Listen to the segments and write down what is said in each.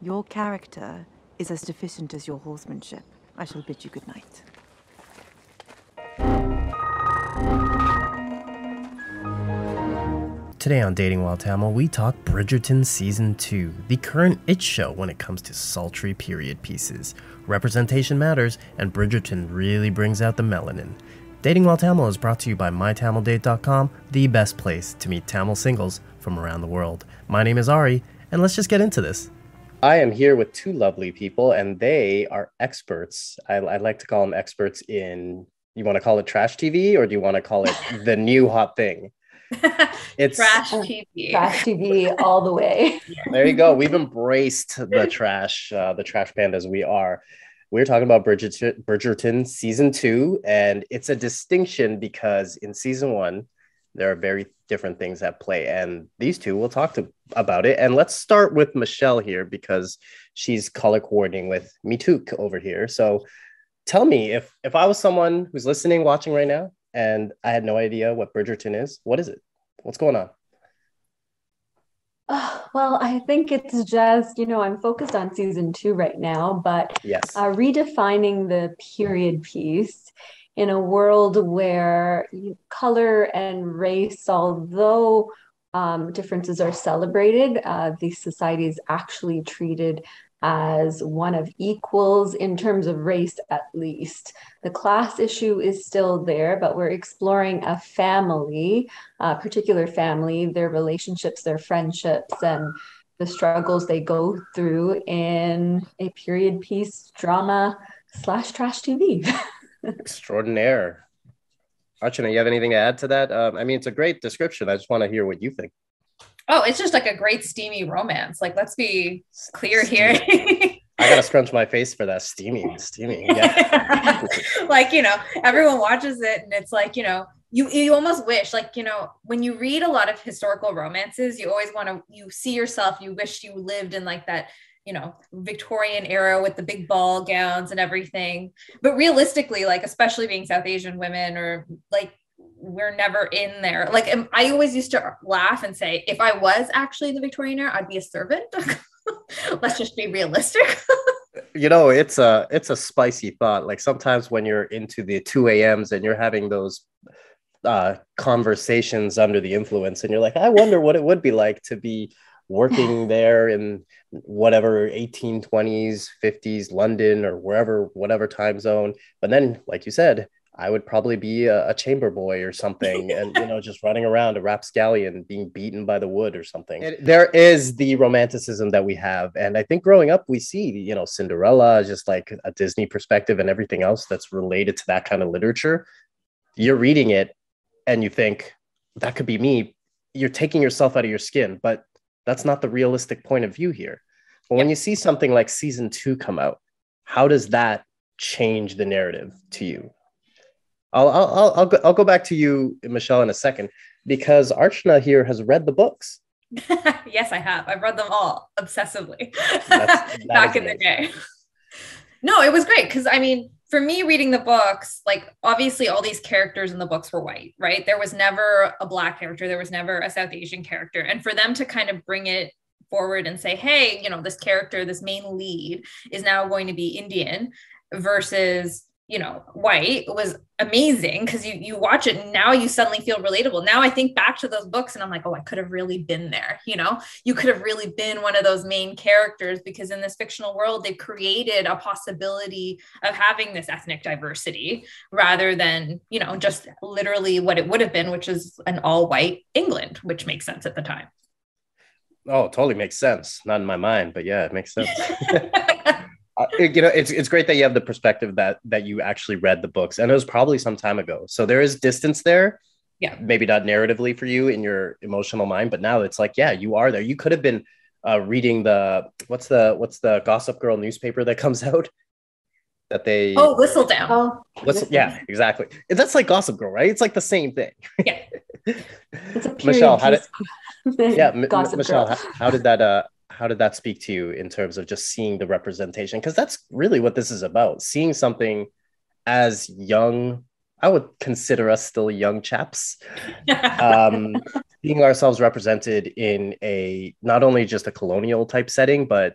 Your character is as deficient as your horsemanship. I shall bid you good night. Today on Dating While Tamil, we talk Bridgerton Season 2, the current it show when it comes to sultry period pieces. Representation matters, and Bridgerton really brings out the melanin. Dating While Tamil is brought to you by MyTamilDate.com, the best place to meet Tamil singles from around the world. My name is Ari, and let's just get into this. I am here with two lovely people, and they are experts. I, I like to call them experts in, you want to call it trash TV, or do you want to call it the new hot thing? It's trash TV. Trash TV all the way. there you go. We've embraced the trash, uh, the trash pandas as we are. We're talking about Bridgerton, Bridgerton season two, and it's a distinction because in season one, there are very different things at play, and these two will talk to, about it. And let's start with Michelle here because she's color coordinating with Mituk over here. So, tell me if if I was someone who's listening, watching right now, and I had no idea what Bridgerton is, what is it? What's going on? Oh, well, I think it's just, you know, I'm focused on season two right now, but yes, uh, redefining the period piece in a world where color and race, although um, differences are celebrated, uh, the society is actually treated as one of equals in terms of race, at least. The class issue is still there, but we're exploring a family, a particular family, their relationships, their friendships, and the struggles they go through in a period piece drama slash trash TV. Extraordinaire. Archana, you have anything to add to that? Um, I mean, it's a great description. I just want to hear what you think. Oh, it's just like a great steamy romance. Like, let's be clear here. I gotta scrunch my face for that steamy, steamy. Yeah. like you know, everyone watches it, and it's like you know, you you almost wish, like you know, when you read a lot of historical romances, you always want to, you see yourself, you wish you lived in like that you know Victorian era with the big ball gowns and everything. But realistically, like especially being South Asian women or like we're never in there. Like I always used to laugh and say, if I was actually the Victorian era, I'd be a servant. Let's just be realistic. you know, it's a it's a spicy thought. Like sometimes when you're into the two a.m.s and you're having those uh, conversations under the influence, and you're like, I wonder what it would be like to be working there in whatever 1820s 50s london or wherever whatever time zone but then like you said I would probably be a, a, chamber boy or something, and you know, just running around a rapscallion, being beaten by the wood or something. It, there is the romanticism that we have, and I think growing up, we see you know Cinderella, just like a Disney perspective, and everything else that's related to that kind of literature. You're reading it, and you think that could be me. You're taking yourself out of your skin, but that's not the realistic point of view here. But when you see something like season two come out, how does that change the narrative to you? I'll I'll I'll go, I'll go back to you, Michelle, in a second because Archana here has read the books. yes, I have. I've read them all obsessively that back in the day. No, it was great because I mean, for me, reading the books, like obviously all these characters in the books were white, right? There was never a black character, there was never a South Asian character, and for them to kind of bring it forward and say, hey, you know, this character, this main lead, is now going to be Indian versus you know white was amazing because you you watch it and now you suddenly feel relatable. Now i think back to those books and i'm like oh i could have really been there you know? You could have really been one of those main characters because in this fictional world they've created a possibility of having this ethnic diversity rather than you know just literally what it would have been which is an all white england which makes sense at the time. Oh totally makes sense. Not in my mind but yeah it makes sense you know it's it's great that you have the perspective that that you actually read the books and it was probably some time ago. So there is distance there. Yeah. Maybe not narratively for you in your emotional mind but now it's like yeah you are there. You could have been uh, reading the what's the what's the gossip girl newspaper that comes out? That they oh Whistledown oh. What's yeah exactly. That's like gossip girl right? It's like the same thing. Yeah. Michelle how did yeah M- michelle how, how, did that uh how did that speak to you in terms of just seeing the representation? Because that's really what this is about seeing something as young. I would consider us still young chaps. um, seeing ourselves represented in a not only just a colonial type setting, but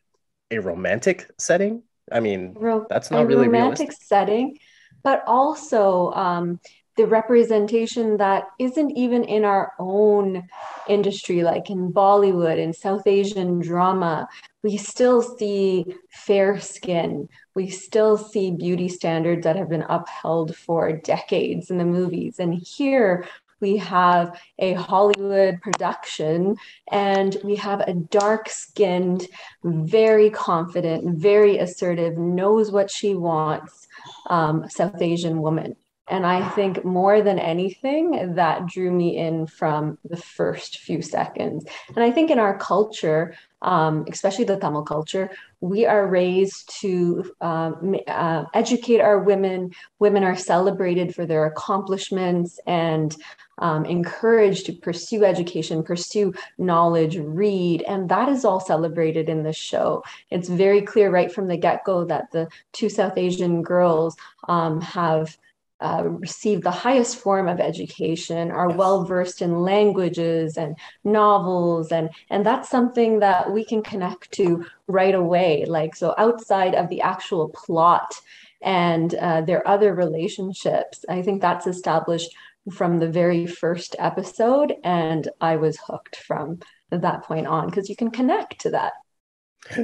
a romantic setting. I mean, Ro- that's not really romantic realistic. setting, but also um, the representation that isn't even in our own industry, like in Bollywood and South Asian drama. We still see fair skin. We still see beauty standards that have been upheld for decades in the movies. And here we have a Hollywood production and we have a dark skinned, very confident, very assertive, knows what she wants um, South Asian woman. And I think more than anything, that drew me in from the first few seconds. And I think in our culture, um, especially the Tamil culture, we are raised to um, uh, educate our women. Women are celebrated for their accomplishments and um, encouraged to pursue education, pursue knowledge, read. And that is all celebrated in the show. It's very clear right from the get go that the two South Asian girls um, have uh, receive the highest form of education, are yes. well versed in languages and novels, and and that's something that we can connect to right away. Like so, outside of the actual plot and uh, their other relationships, I think that's established from the very first episode, and I was hooked from that point on because you can connect to that.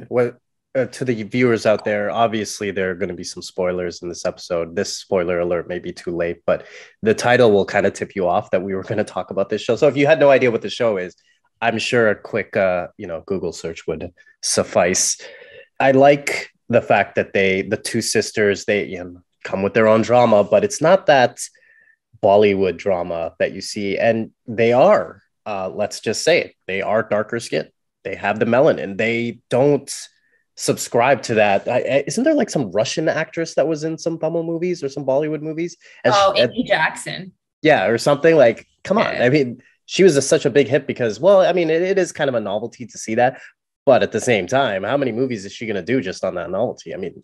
Well, uh, to the viewers out there, obviously there are going to be some spoilers in this episode. This spoiler alert may be too late, but the title will kind of tip you off that we were going to talk about this show. So if you had no idea what the show is, I'm sure a quick, uh, you know, Google search would suffice. I like the fact that they, the two sisters, they you know, come with their own drama, but it's not that Bollywood drama that you see, and they are. Uh, let's just say it. They are darker skin. They have the melanin. They don't subscribe to that. I, isn't there like some Russian actress that was in some Tamil movies or some Bollywood movies? And oh, she, Amy Jackson. Yeah, or something like. Come yeah. on, I mean, she was a, such a big hit because, well, I mean, it, it is kind of a novelty to see that, but at the same time, how many movies is she going to do just on that novelty? I mean,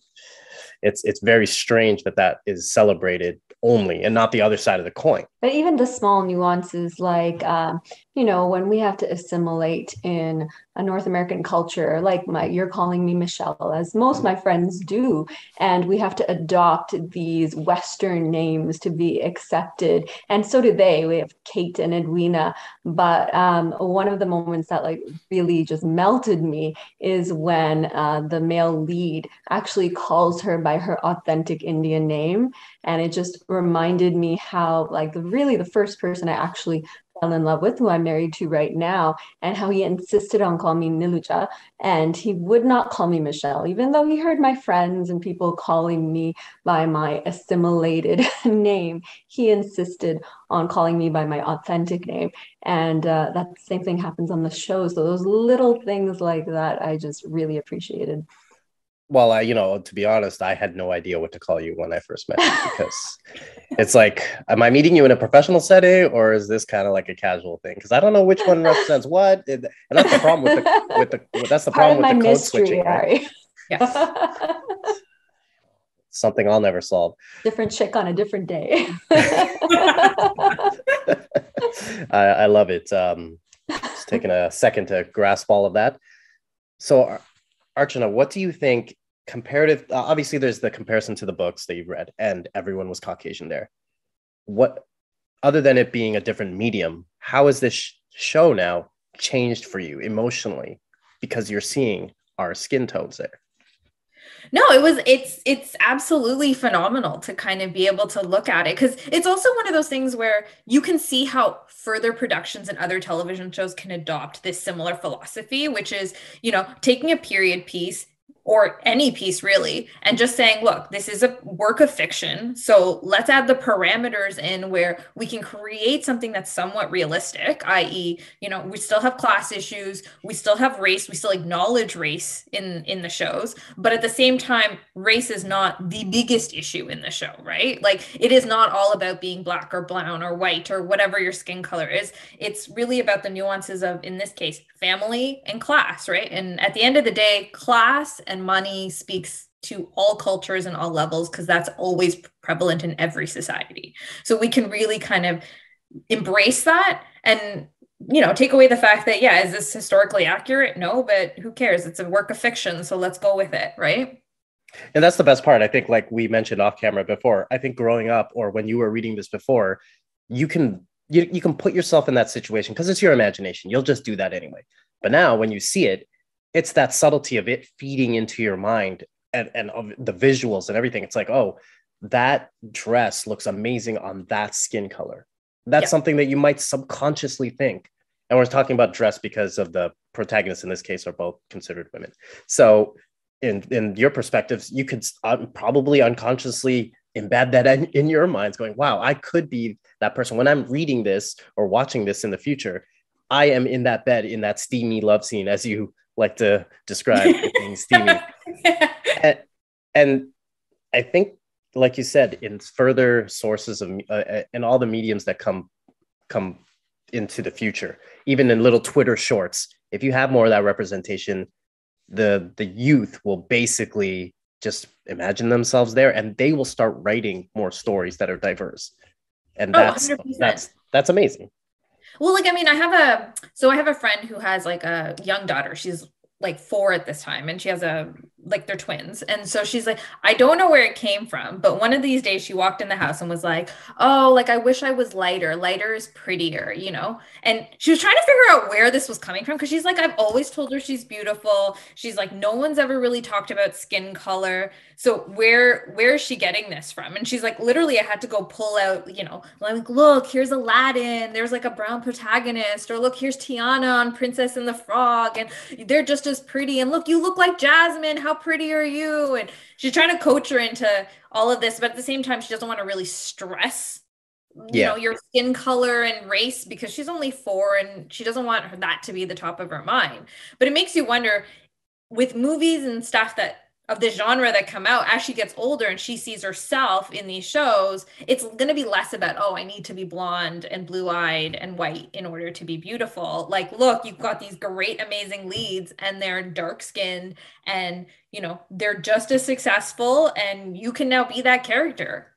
it's it's very strange that that is celebrated only and not the other side of the coin. But even the small nuances, like um, you know, when we have to assimilate in a North American culture, like my you're calling me Michelle, as most my friends do, and we have to adopt these Western names to be accepted, and so do they. We have Kate and Edwina, but um, one of the moments that like really just melted me is when uh, the male lead actually calls her by her authentic Indian name, and it just reminded me how like really the first person I actually fell in love with, who I'm married to right now, and how he insisted on calling me Niluja. And he would not call me Michelle, even though he heard my friends and people calling me by my assimilated name. He insisted on calling me by my authentic name. And uh, that same thing happens on the show. So those little things like that, I just really appreciated well, I, you know, to be honest, I had no idea what to call you when I first met you because it's like, am I meeting you in a professional setting or is this kind of like a casual thing? Because I don't know which one represents what, and that's the problem with the with the that's the problem with the code mystery, switching. Right? Yes. Something I'll never solve. Different chick on a different day. I, I love it. Um, just taking a second to grasp all of that. So Archana, what do you think comparative? Uh, obviously, there's the comparison to the books that you've read, and everyone was Caucasian there. What, other than it being a different medium, how has this sh- show now changed for you emotionally because you're seeing our skin tones there? No it was it's it's absolutely phenomenal to kind of be able to look at it because it's also one of those things where you can see how further productions and other television shows can adopt this similar philosophy which is you know taking a period piece or any piece really and just saying look this is a work of fiction so let's add the parameters in where we can create something that's somewhat realistic i.e you know we still have class issues we still have race we still acknowledge race in in the shows but at the same time race is not the biggest issue in the show right? Like it is not all about being black or brown or white or whatever your skin color is. It's really about the nuances of in this case family and class right? And at the end of the day class and and money speaks to all cultures and all levels because that's always prevalent in every society. So we can really kind of embrace that and you know, take away the fact that, yeah, is this historically accurate? No, but who cares? It's a work of fiction. So let's go with it. Right. And that's the best part. I think, like we mentioned off camera before, I think growing up or when you were reading this before, you can you, you can put yourself in that situation because it's your imagination. You'll just do that anyway. But now when you see it, it's that subtlety of it feeding into your mind and, and of the visuals and everything. It's like, oh, that dress looks amazing on that skin color. That's yeah. something that you might subconsciously think. And we're talking about dress because of the protagonists in this case are both considered women. So in in your perspectives, you could probably unconsciously embed that in, in your minds, going, "Wow, I could be that person." When I'm reading this or watching this in the future, I am in that bed in that steamy love scene, as you like to describe being steamy. and, and, I think, like you said, in further sources of uh, uh, in all the mediums that come come into the future, even in little Twitter shorts, if you have more of that representation, the the youth will basically just imagine themselves there and they will start writing more stories that are diverse. And oh, that's that's that's amazing well like i mean i have a so i have a friend who has like a young daughter. She's like four at this time and she has a like they're twins. And so she's like i don't know where it came from but one of these days she walked in the house and was like oh like i wish i was lighter. Lighter is prettier you know? And she was trying to figure out where this was coming from because she's like i've always told her she's beautiful. She's like no one's ever really talked about skin color. So where where is she getting this from? And she's like literally i had to go pull out you know like look here's aladdin. There's like a brown protagonist. Or look here's tiana on princess and the frog. And they're just as pretty. And look you look like jasmine. How pretty are you and she's trying to coach her into all of this but at the same time she doesn't want to really stress you yeah. know your skin color and race because she's only four and she doesn't want that to be the top of her mind but it makes you wonder with movies and stuff that of the genre that come out as she gets older and she sees herself in these shows it's going to be less about oh i need to be blonde and blue-eyed and white in order to be beautiful. Like look you've got these great amazing leads and they're dark skinned and you know they're just as successful and you can now be that character.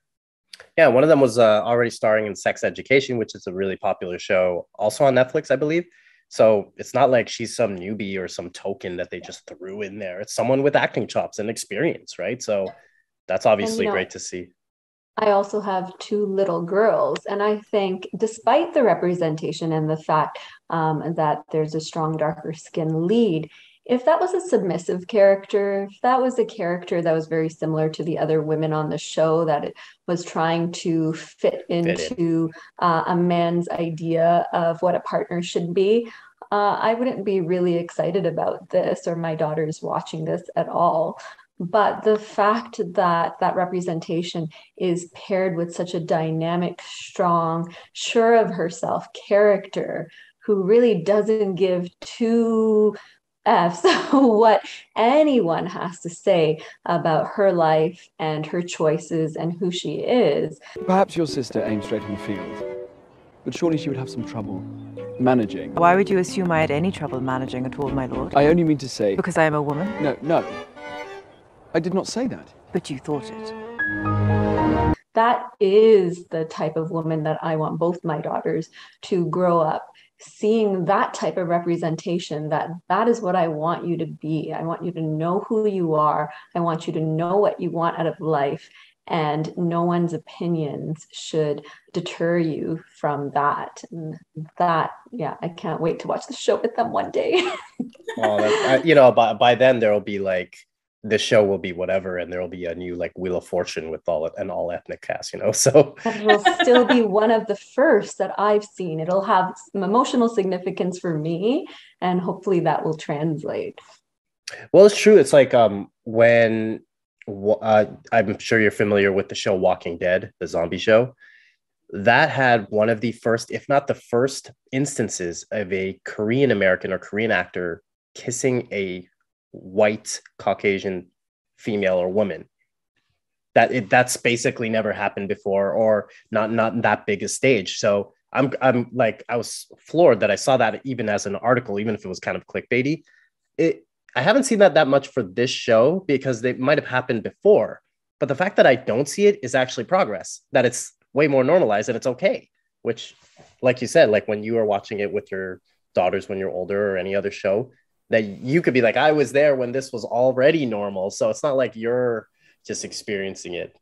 Yeah one of them was uh, already starring in sex education which is a really popular show also on netflix i believe so it's not like she's some newbie or some token that they just threw in there. It's someone with acting chops and experience, right? So that's obviously you know, great to see. I also have two little girls, and I think, despite the representation and the fact um, that there's a strong darker skin lead, if that was a submissive character, if that was a character that was very similar to the other women on the show, that it was trying to fit into uh, a man's idea of what a partner should be, uh, I wouldn't be really excited about this or my daughters watching this at all. But the fact that that representation is paired with such a dynamic, strong, sure of herself character who really doesn't give two F's what anyone has to say about her life and her choices and who she is. Perhaps your sister aimed straight in the field, but surely she would have some trouble managing. Why would you assume I had any trouble managing at all, my lord? I only mean to say. Because I am a woman? No, no. I did not say that. But you thought it. That is the type of woman that I want both my daughters to grow up seeing that type of representation that that is what i want you to be. I want you to know who you are. I want you to know what you want out of life and no one's opinions should deter you from that. And that yeah i can't wait to watch the show with them one day. Oh, you know by, by then there'll be like the show will be whatever and there will be a new like wheel of fortune with all an all ethnic cast you know so. It will still be one of the first that i've seen. It'll have some emotional significance for me and hopefully that will translate. Well it's true. It's like um when uh, i'm sure you're familiar with the show walking dead the zombie show. That had one of the first if not the first instances of a korean american or korean actor kissing a white Caucasian female or woman. That it, that's basically never happened before, or not not that big a stage. So I'm I'm like I was floored that I saw that even as an article, even if it was kind of clickbaity. It I haven't seen that that much for this show because they might have happened before. But the fact that I don't see it is actually progress. That it's way more normalized and it's okay. which like you said like when you are watching it with your daughters when you're older or any other show that you could be like i was there when this was already normal so it's not like you're just experiencing it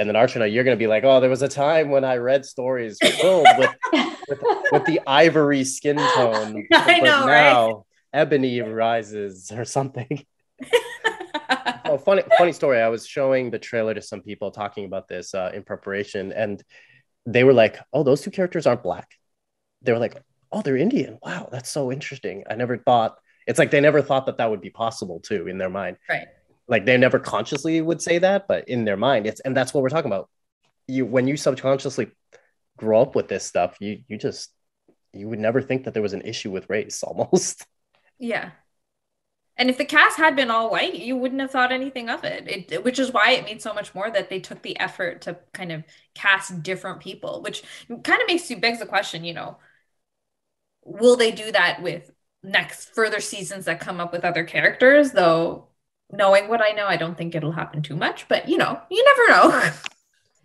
and then Archana, you're going to be like, oh, there was a time when I read stories filled with, with, with, the ivory skin tone. I know, now right? ebony rises or something. oh, funny, funny story. I was showing the trailer to some people talking about this uh, in preparation, and they were like, oh, those two characters aren't black. They were like, oh, they're Indian. Wow, that's so interesting. I never thought, it's like they never thought that that would be possible too in their mind. Right like they never consciously would say that but in their mind it's and that's what we're talking about you when you subconsciously grow up with this stuff you you just you would never think that there was an issue with race almost yeah and if the cast had been all white you wouldn't have thought anything of it. it which is why it means so much more that they took the effort to kind of cast different people which kind of makes you begs the question you know will they do that with next further seasons that come up with other characters though knowing what I know, I don't think it'll happen too much, but you know, you never know.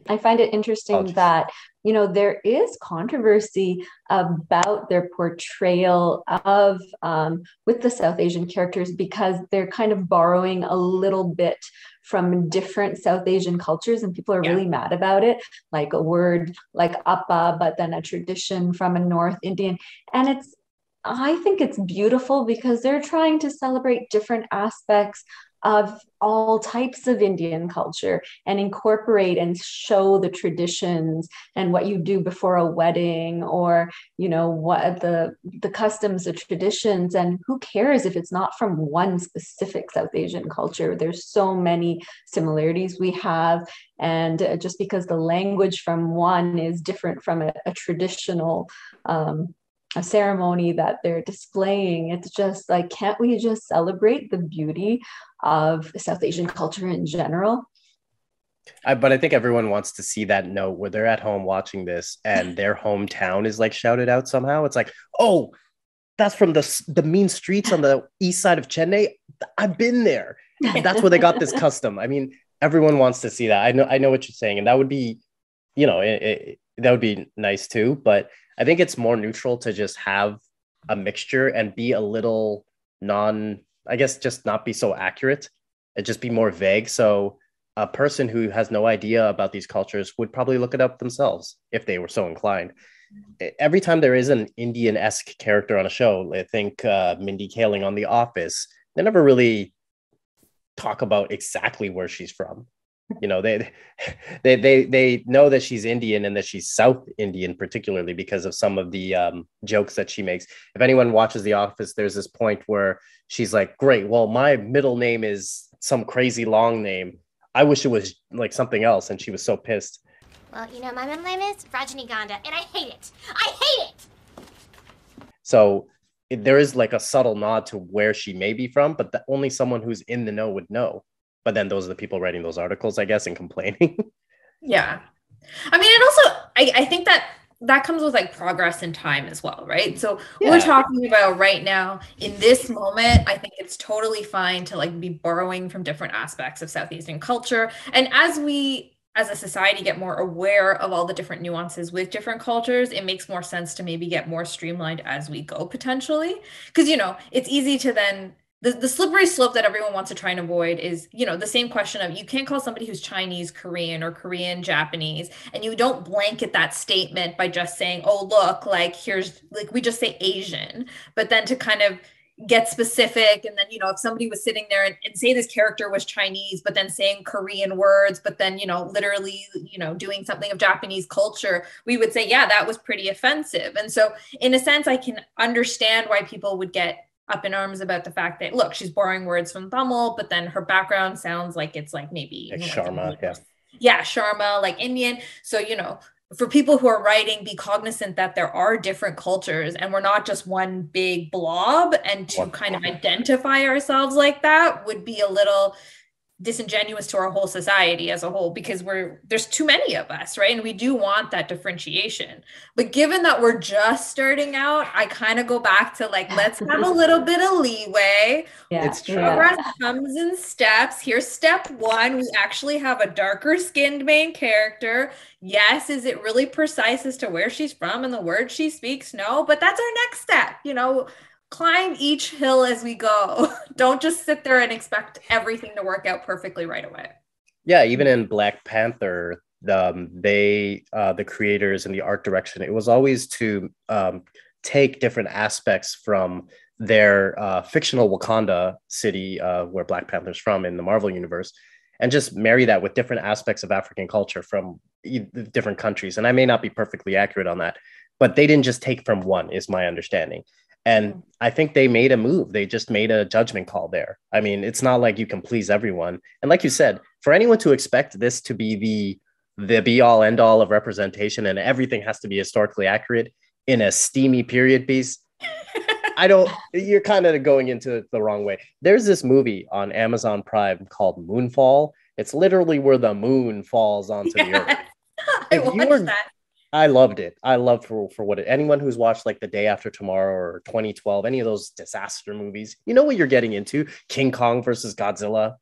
I find it interesting just... that, you know, there is controversy about their portrayal of um, with the South Asian characters because they're kind of borrowing a little bit from different South Asian cultures, and people are yeah. really mad about it. Like a word like appa, but then a tradition from a North Indian. And it's I think it's beautiful because they're trying to celebrate different aspects of all types of Indian culture and incorporate and show the traditions and what you do before a wedding or you know what the the customs the traditions. And who cares if it's not from one specific South Asian culture? There's so many similarities we have. And uh, just because the language from one is different from a, a traditional um, a ceremony that they're displaying. It's just like, can't we just celebrate the beauty of South Asian culture in general? I, but I think everyone wants to see that note where they're at home watching this and their hometown is like shouted out somehow. It's like, oh, that's from the the mean streets on the east side of Chennai. I've been there. That's where they got this custom. I mean, everyone wants to see that. I know I know what you're saying, and that would be, you know, it, it, that would be nice too. But I think it's more neutral to just have a mixture and be a little non, I guess, just not be so accurate and just be more vague. So a person who has no idea about these cultures would probably look it up themselves if they were so inclined. Every time there is an Indian esque character on a show, I think uh, Mindy Kaling on The Office, they never really talk about exactly where she's from you know they they they they know that she's indian and that she's south indian particularly because of some of the um, jokes that she makes. If anyone watches the office there's this point where she's like great well my middle name is some crazy long name. I wish it was like something else. And she was so pissed. Well you know my middle name is rajinigonda and i hate it. I hate it! So there is like a subtle nod to where she may be from but the, only someone who's in the know would know but then those are the people writing those articles i guess and complaining. Yeah. I mean and also I, I think that that comes with like progress in time as well right? So yeah. we're talking about right now in this moment i think it's totally fine to like be borrowing from different aspects of South Asian culture. And as we as a society get more aware of all the different nuances with different cultures it makes more sense to maybe get more streamlined as we go potentially. Because you know it's easy to then the, the slippery slope that everyone wants to try and avoid is you know the same question of you can't call somebody who's chinese korean or korean japanese and you don't blanket that statement by just saying oh look like here's like we just say asian. But then to kind of get specific and then you know if somebody was sitting there and, and say this character was chinese but then saying korean words but then you know literally you know doing something of japanese culture we would say yeah that was pretty offensive. And so in a sense i can understand why people would get up in arms about the fact that look, she's borrowing words from Tamil, but then her background sounds like it's like maybe like Sharma, yeah. Yeah, Sharma, like Indian. So, you know, for people who are writing, be cognizant that there are different cultures and we're not just one big blob. And to kind of identify ourselves like that would be a little disingenuous to our whole society as a whole because we're there's too many of us right? And we do want that differentiation. But given that we're just starting out i kind of go back to like let's have a little bit of leeway. Yeah. It's true. progress comes in steps. Here's step one. We actually have a darker skinned main character. Yes is it really precise as to where she's from and the words she speaks? No but that's our next step you know climb each hill as we go. Don't just sit there and expect everything to work out perfectly right away. Yeah, even in Black Panther, um, they uh, the creators and the art direction, it was always to um, take different aspects from their uh, fictional Wakanda city, uh, where Black Panther's from in the Marvel universe, and just marry that with different aspects of African culture from different countries. And I may not be perfectly accurate on that, but they didn't just take from one, is my understanding. And mm. I think they made a move. They just made a judgment call there. I mean, it's not like you can please everyone. And like you said, for anyone to expect this to be the the be all end all of representation and everything has to be historically accurate in a steamy period piece, I don't. You're kind of going into it the wrong way. There's this movie on Amazon Prime called Moonfall. It's literally where the moon falls onto the earth. I If you watched that. I loved it. I loved for for what it, anyone who's watched like The Day After Tomorrow or 2012, any of those disaster movies, you know what you're getting into. King Kong versus Godzilla.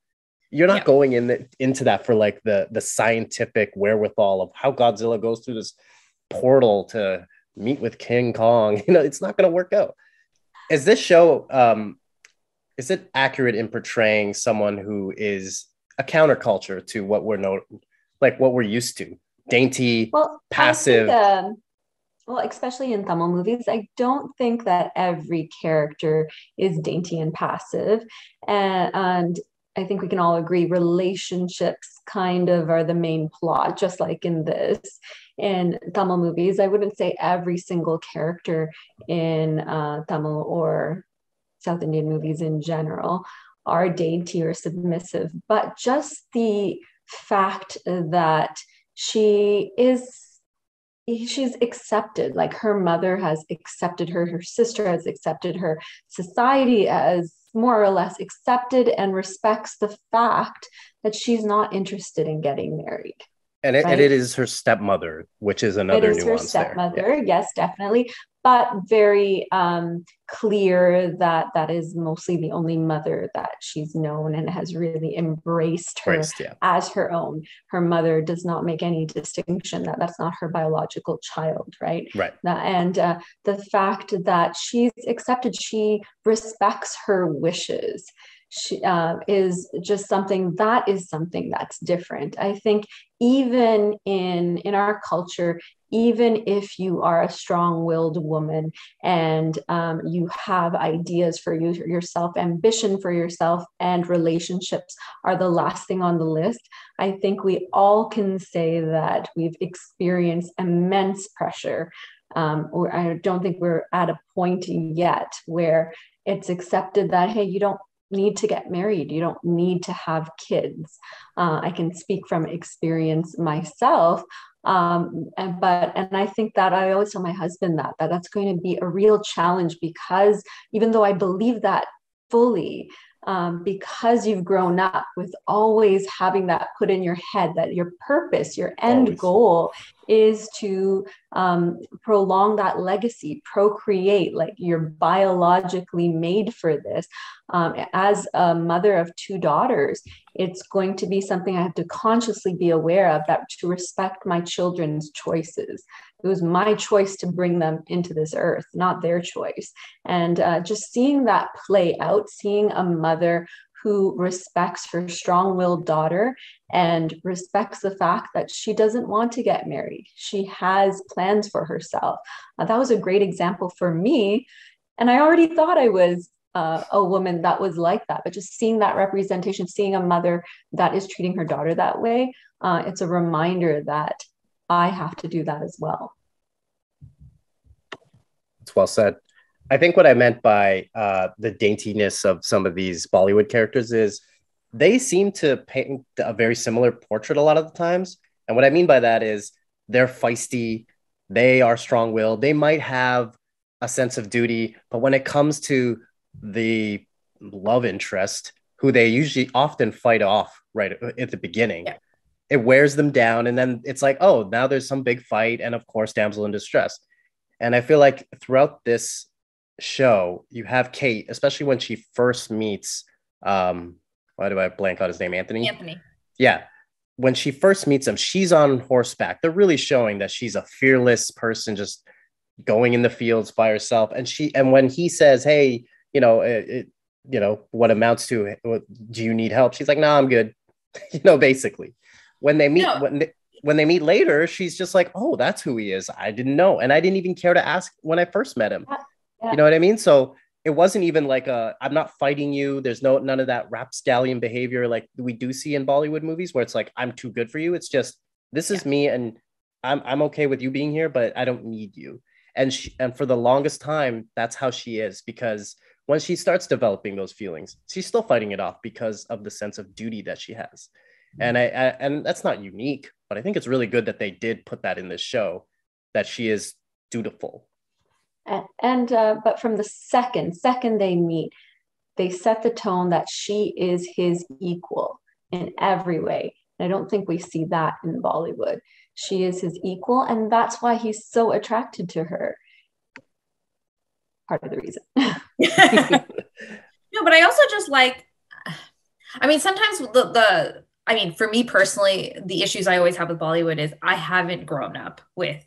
You're not Yeah. going in the, into that for like the the scientific wherewithal of how Godzilla goes through this portal to meet with King Kong. You know, it's not going to work out. Is this show um is it accurate in portraying someone who is a counterculture to what we're know like what we're used to? Dainty, Well, passive. think, um, well, especially in Tamil movies, I don't think that every character is dainty and passive. And, and I think we can all agree relationships kind of are the main plot, just like in this. In Tamil movies, I wouldn't say every single character in uh, Tamil or South Indian movies in general are dainty or submissive, but just the fact that she is she's accepted like her mother has accepted her her sister has accepted her society as more or less accepted and respects the fact that she's not interested in getting married and it, and it is her stepmother, which is another it is her stepmother. Yes definitely but very um, clear that that is mostly the only mother that she's known and has really embraced her Christ, yeah. as her own her mother does not make any distinction that that's not her biological child right Right. And uh, the fact that she's accepted she respects her wishes she uh, is just something that is something that's different i think even in in our culture even if you are a strong-willed woman and um, you have ideas for you yourself ambition for yourself and relationships are the last thing on the list i think we all can say that we've experienced immense pressure. Um, i don't think we're at a point yet where it's accepted that hey you don't need to get married. You don't need to have kids. Uh, i can speak from experience myself. Um, and but and i think that i always tell my husband that that that's going to be a real challenge because even though i believe that fully um, because you've grown up with always having that put in your head that your purpose your end Always. goal is to um, prolong that legacy procreate like you're biologically made for this um, as a mother of two daughters it's going to be something I have to consciously be aware of that to respect my children's choices. It was my choice to bring them into this earth, not their choice. And uh, just seeing that play out, seeing a mother who respects her strong willed daughter and respects the fact that she doesn't want to get married. She has plans for herself. Uh, that was a great example for me. And I already thought I was uh, a woman that was like that. But just seeing that representation, seeing a mother that is treating her daughter that way, uh, it's a reminder that I have to do that as well. It's well said. I think what I meant by uh, the daintiness of some of these Bollywood characters is they seem to paint a very similar portrait a lot of the times. And what I mean by that is they're feisty, they are strong willed, they might have a sense of duty, but when it comes to the love interest who they usually often fight off right at the beginning. Yeah. It wears them down, and then it's like, oh, now there's some big fight, and of course, damsel in distress. And I feel like throughout this show, you have Kate, especially when she first meets, um, why do I blank on his name? Anthony. Anthony. Yeah. When she first meets him, she's on horseback. They're really showing that she's a fearless person, just going in the fields by herself. And she, and when he says, "Hey, you know, it, it you know, what amounts to, do you need help?" She's like, "No, nah, I'm good." you know, basically. When they meet, no. when they, when they meet later, she's just like, "Oh, that's who he is. I didn't know, and I didn't even care to ask when I first met him." Yeah. You know what I mean? So it wasn't even like a I'm not fighting you. There's no none of that rapscallion behavior like we do see in Bollywood movies where it's like I'm too good for you. It's just this is yeah. me and I'm I'm okay with you being here, but I don't need you. And she, and for the longest time, that's how she is because when she starts developing those feelings, she's still fighting it off because of the sense of duty that she has. And I, I and that's not unique, but I think it's really good that they did put that in this show that she is dutiful and, and uh, but from the second second they meet they set the tone that she is his equal in every way. And i don't think we see that in bollywood. She is his equal and that's why he's so attracted to her. Part of the reason. No but i also just like i mean sometimes the, the i mean for me personally the issues i always have with bollywood is i haven't grown up with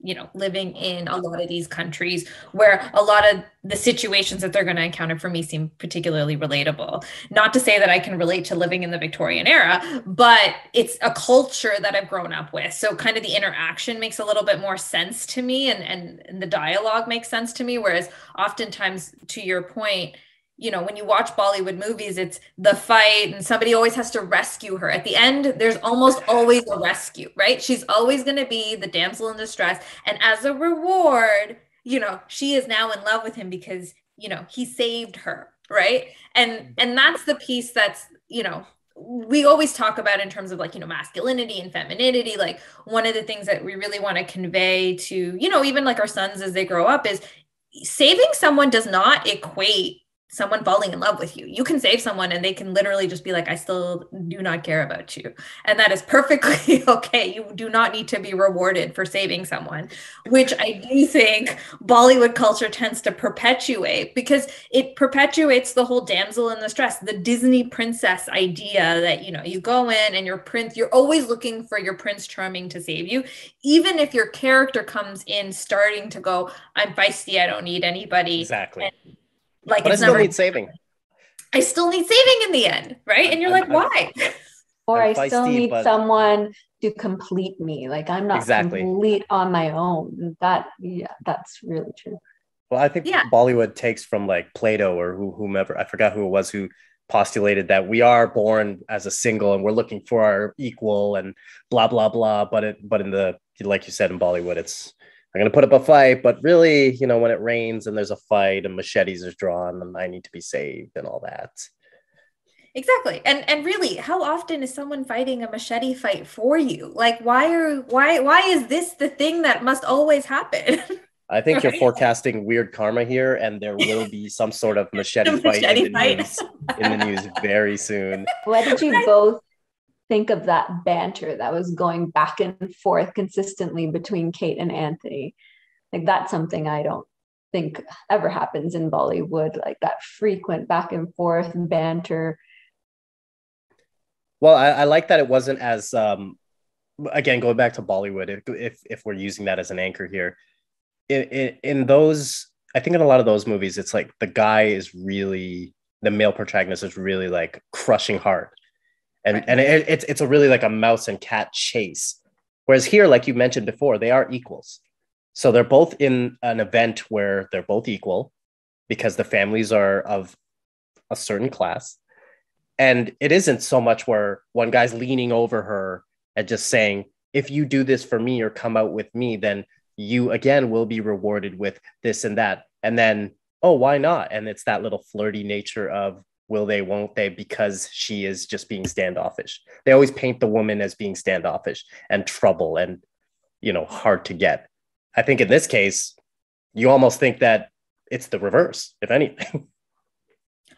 you know living in a lot of these countries where a lot of the situations that they're going to encounter for me seem particularly relatable. Not to say that i can relate to living in the victorian era but it's a culture that i've grown up with. So kind of the interaction makes a little bit more sense to me and and, and the dialogue makes sense to me. Whereas oftentimes to your point you know, when you watch Bollywood movies, it's the fight and somebody always has to rescue her. At the end, there's almost always a rescue, right? She's always going to be the damsel in distress. And as a reward, you know, she is now in love with him because, you know, he saved her, right? And mm-hmm. and that's the piece that's, you know, we always talk about in terms of like you know masculinity and femininity like one of the things that we really want to convey to you know even like our sons as they grow up is saving someone does not equate someone falling in love with you. You can save someone and they can literally just be like, I still do not care about you. And that is perfectly okay. You do not need to be rewarded for saving someone, which I do think Bollywood culture tends to perpetuate because it perpetuates the whole damsel in distress, the Disney princess idea that, you know, you go in and your prince, you're always looking for your prince charming to save you. Even if your character comes in starting to go, I'm feisty, I don't need anybody. Exactly. And like but I still never, need saving. I still need saving in the end, right? And you're I'm, like, I'm, why? or I'm i still need but... someone to complete me. Like I'm not exactly. complete on my own. That yeah, that's really true. Well, I think yeah. Bollywood takes from like Plato or who, whomever I forgot who it was who postulated that we are born as a single and we're looking for our equal and blah blah blah. But it but in the like you said in Bollywood, it's I'm going to put up a fight, but really, you know, when it rains and there's a fight and machetes are drawn and I need to be saved and all that. Exactly. And and really, how often is someone fighting a machete fight for you? Like why are why why is this the thing that must always happen? I think right? you're forecasting weird karma here, and there will be some sort of machete, machete fight, in the, fight. News, in the news very soon. What did you both think of that banter that was going back and forth consistently between Kate and Anthony. Like that's something I don't think ever happens in Bollywood, like that frequent back and forth banter. Well, I, I like that it wasn't as um again going back to Bollywood, if if, we're using that as an anchor here. In, in, in those, I think in a lot of those movies, it's like the guy is really the male protagonist is really like crushing hard and right. and it, it's it's a really like a mouse and cat chase. Whereas here, like you mentioned before, they are equals. So they're both in an event where they're both equal because the families are of a certain class. And it isn't so much where one guy's leaning over her and just saying, if you do this for me or come out with me, then you again will be rewarded with this and that. And then, oh, why not? And it's that little flirty nature of will they won't they because she is just being standoffish. They always paint the woman as being standoffish and trouble and you know hard to get. I think in this case you almost think that it's the reverse if anything.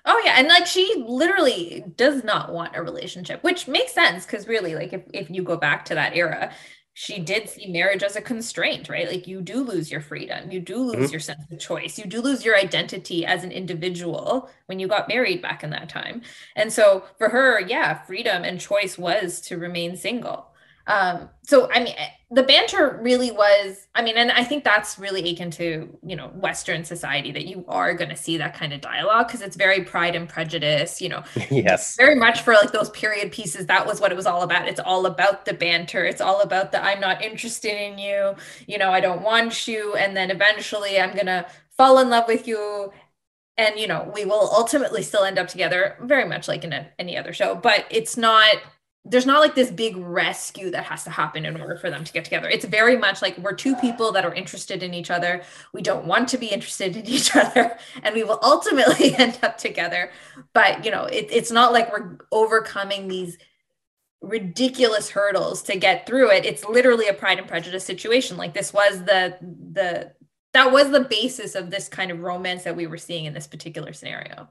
Oh yeah, and like she literally does not want a relationship, which makes sense because really, like if if you go back to that era, she did see marriage as a constraint, right? Like you do lose your freedom, you do lose mm-hmm. your sense of choice, you do lose your identity as an individual when you got married back in that time. And so for her, yeah, freedom and choice was to remain single. Um, so I mean, eh, the banter really was. I mean, and I think that's really akin to you know Western society that you are going to see that kind of dialogue because it's very Pride and Prejudice. You know, yes, very much for like those period pieces. That was what it was all about. It's all about the banter. It's all about the I'm not interested in you. You know, I don't want you, and then eventually I'm gonna fall in love with you and you know we will ultimately still end up together very much like in a, any other show but it's not there's not like this big rescue that has to happen in order for them to get together. It's very much like we're two people that are interested in each other. We don't want to be interested in each other, and we will ultimately end up together. But you know, it, it's not like we're overcoming these ridiculous hurdles to get through it. It's literally a Pride and Prejudice situation. Like this was the the that was the basis of this kind of romance that we were seeing in this particular scenario.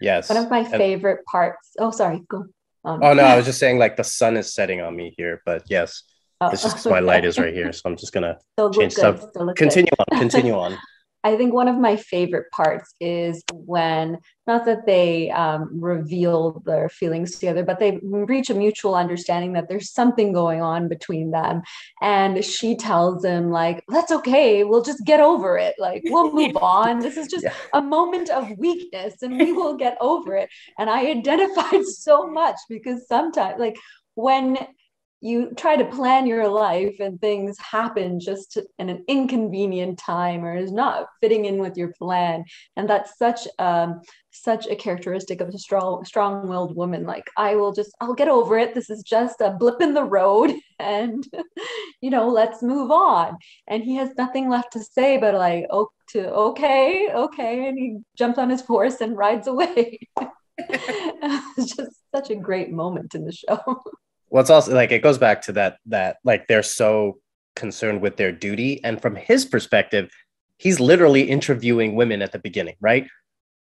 Yes. One of my favorite parts. Oh, sorry. Go. Um, oh no, I was just saying like the sun is setting on me here, but yes, oh, it's just because my light is right here, so I'm just gonna change stuff. Continue on. Continue on. I think one of my favorite parts is when, not that they um, reveal their feelings together, but they reach a mutual understanding that there's something going on between them. And she tells him, like, that's okay. We'll just get over it. Like, we'll move on. This is just yeah. a moment of weakness and we will get over it. And I identified so much because sometimes, like, when you try to plan your life and things happen just in an inconvenient time or is not fitting in with your plan. And that's such such a characteristic of a strong strong-willed woman. Like i will just i'll get over it. This is just a blip in the road and you know let's move on. And he has nothing left to say but like oh to okay okay. And he jumps on his horse and rides away. It's just such a great moment in the show well it's also like it goes back to that that like they're so concerned with their duty. And from his perspective he's literally interviewing women at the beginning right?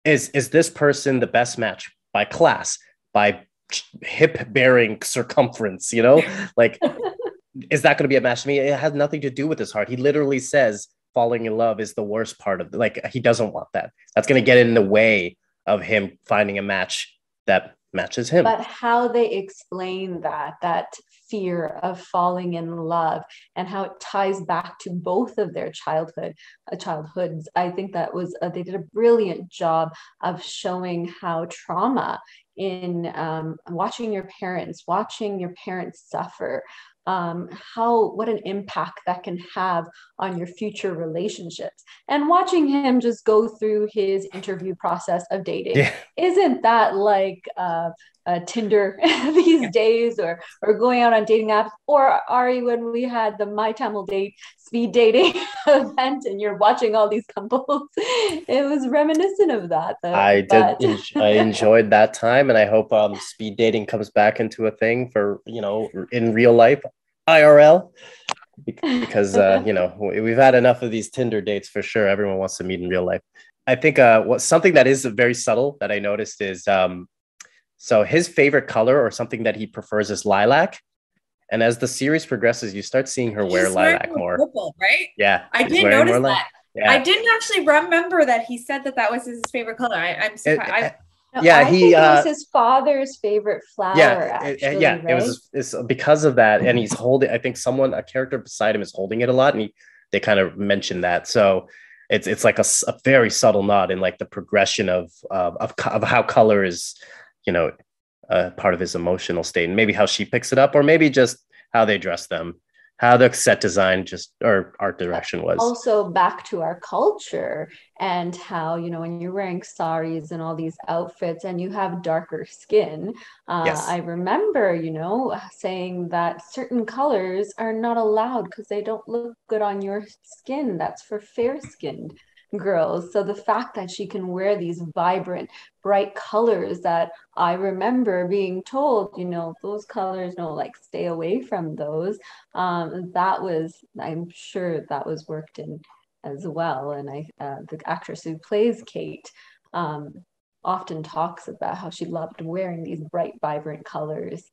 Is is this person the best match by class by hip bearing circumference you know? Like is that going to be a match? To me it has nothing to do with his heart. He literally says falling in love is the worst part of it like he doesn't want that. That's going to get in the way of him finding a match that matches him. But how they explain that, that fear of falling in love and how it ties back to both of their childhood uh, childhoods i think that was uh, they did a brilliant job of showing how trauma in um, watching your parents watching your parents suffer um, how what an impact that can have on your future relationships and watching him just go through his interview process of dating yeah. isn't that like uh, uh, Tinder these yeah. days, or or going out on dating apps, or Ari when we had the My Tamil Date speed dating event, and you're watching all these couples. it was reminiscent of that. Though, I but... did. I enjoyed that time, and I hope um, speed dating comes back into a thing for you know in real life. IRL because uh, you know we've had enough of these Tinder dates for sure. Everyone wants to meet in real life. I think uh, what something that is very subtle that I noticed is um, so his favorite color or something that he prefers is lilac. And as the series progresses, you start seeing her wear lilac more. Purple, right? Yeah, I didn't notice that. Yeah. I didn't actually remember that he said that that was his favorite color. I, am surprised. It, it, no, yeah, I he uh, was his father's favorite flower. Yeah, actually, yeah, right? it was it's because of that, and he's holding. I think someone, a character beside him, is holding it a lot, and he they kind of mentioned that. So it's it's like a, a very subtle nod in like the progression of uh, of of how color is, you know, uh, part of his emotional state, and maybe how she picks it up, or maybe just how they dress them how the set design just or art direction was. Also back to our culture and how you know when you're wearing saris and all these outfits and you have darker skin uh, yes. i remember you know saying that certain colors are not allowed because they don't look good on your skin. That's for fair skinned girls. So the fact that she can wear these vibrant, bright colors that I remember being told, you know, those colors, no, like stay away from those. Um, that was, I'm sure that was worked in as well. And I, uh, the actress who plays Kate, um, often talks about how she loved wearing these bright, vibrant colors.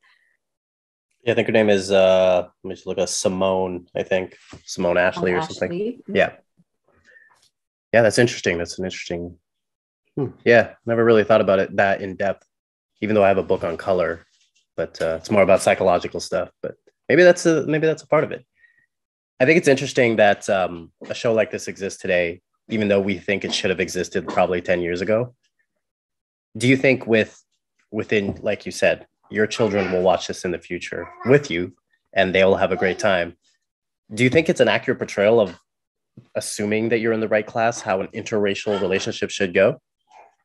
Yeah, I think her name is uh let me just look at Simone, I think. Simone Ashley or something. Mm-hmm. Yeah. Yeah, that's interesting. That's an interesting. Hmm. Yeah, never really thought about it that in depth, even though I have a book on color, but uh, it's more about psychological stuff. But maybe that's a maybe that's a part of it. I think it's interesting that um, a show like this exists today, even though we think it should have existed probably ten years ago. Do you think with within, like you said, your children will watch this in the future with you, and they will have a great time? Do you think it's an accurate portrayal of assuming that you're in the right class, how an interracial relationship should go?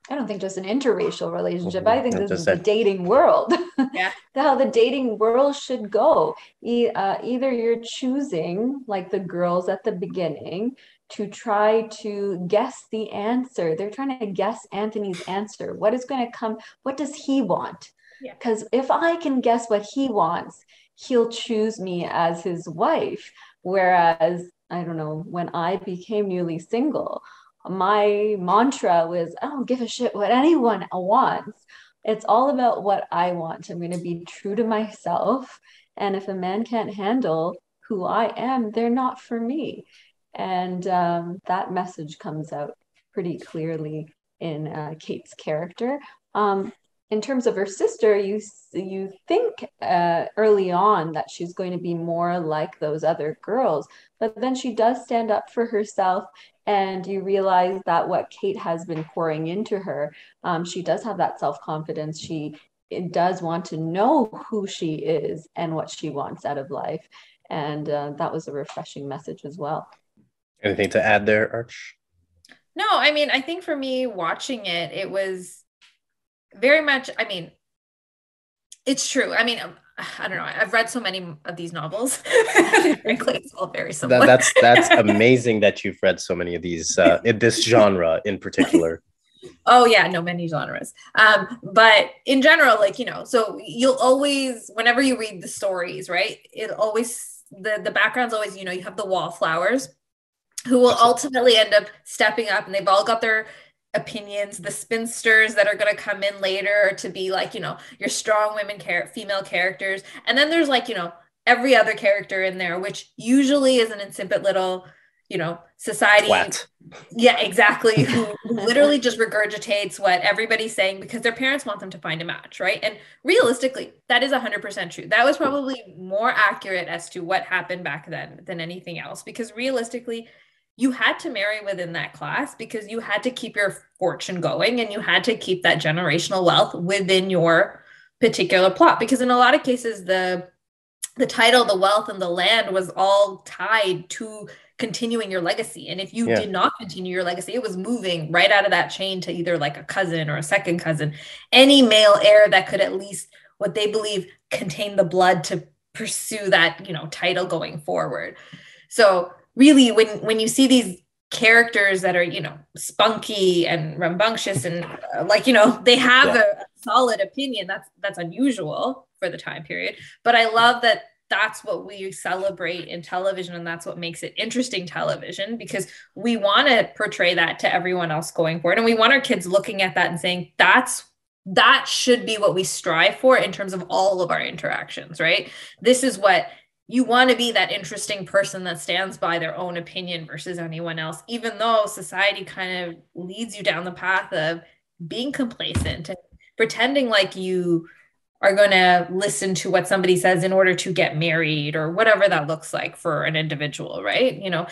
I don't think just an interracial relationship. I think this just is the dating world. Yeah. How the dating world should go. E- uh, either you're choosing, like the girls at the beginning, to try to guess the answer. They're trying to guess Anthony's answer. What is going to come? What does he want? Yeah. Because if I can guess what he wants, he'll choose me as his wife. Whereas, I don't know, when I became newly single, my mantra was I don't give a shit what anyone wants. It's all about what I want. I'm going to be true to myself. And if a man can't handle who I am, they're not for me. And um, that message comes out pretty clearly in uh, Kate's character. Um, in terms of her sister, you you think uh, early on that she's going to be more like those other girls, but then she does stand up for herself and you realize that what Kate has been pouring into her, um, she does have that self confidence. She it does want to know who she is and what she wants out of life, and uh, that was a refreshing message as well. Anything to add there, Arch? No, I mean, I think for me watching it, it was very much, I mean, it's true. I mean, I don't know. I've read so many of these novels. Frankly, it's all very similar. That, that's that's amazing that you've read so many of these uh, in this genre in particular. Oh yeah, no, many genres. Um, but in general, like you know, so you'll always, whenever you read the stories, right? It always the the background's always, you know, you have the wallflowers who will ultimately end up stepping up, and they've all got their opinions. The spinsters that are going to come in later to be like, you know, your strong women, char- female characters, and then there's like, you know, every other character in there, which usually is an insipid little, you know, society Twat. yeah, exactly. Who who literally just regurgitates what everybody's saying because their parents want them to find a match, right? And realistically, that is 100% true. That was probably more accurate as to what happened back then than anything else because realistically, you had to marry within that class because you had to keep your fortune going and you had to keep that generational wealth within your particular plot. Because in a lot of cases the the title the wealth and the land was all tied to continuing your legacy. And if you Yeah. did not continue your legacy it was moving right out of that chain to either like a cousin or a second cousin. Any male heir that could at least what they believe contain the blood to pursue that you know title going forward. So really when when you see these characters that are you know spunky and rambunctious and uh, like you know they have Yeah. a solid opinion that's that's unusual for the time period. But i love that that's what we celebrate in television and that's what makes it interesting television because we want to portray that to everyone else going forward. And we want our kids looking at that and saying that's that should be what we strive for in terms of all of our interactions right? This is what you want to be that interesting person that stands by their own opinion versus anyone else, even though society kind of leads you down the path of being complacent and pretending like you are going to listen to what somebody says in order to get married or whatever that looks like for an individual, right? You know,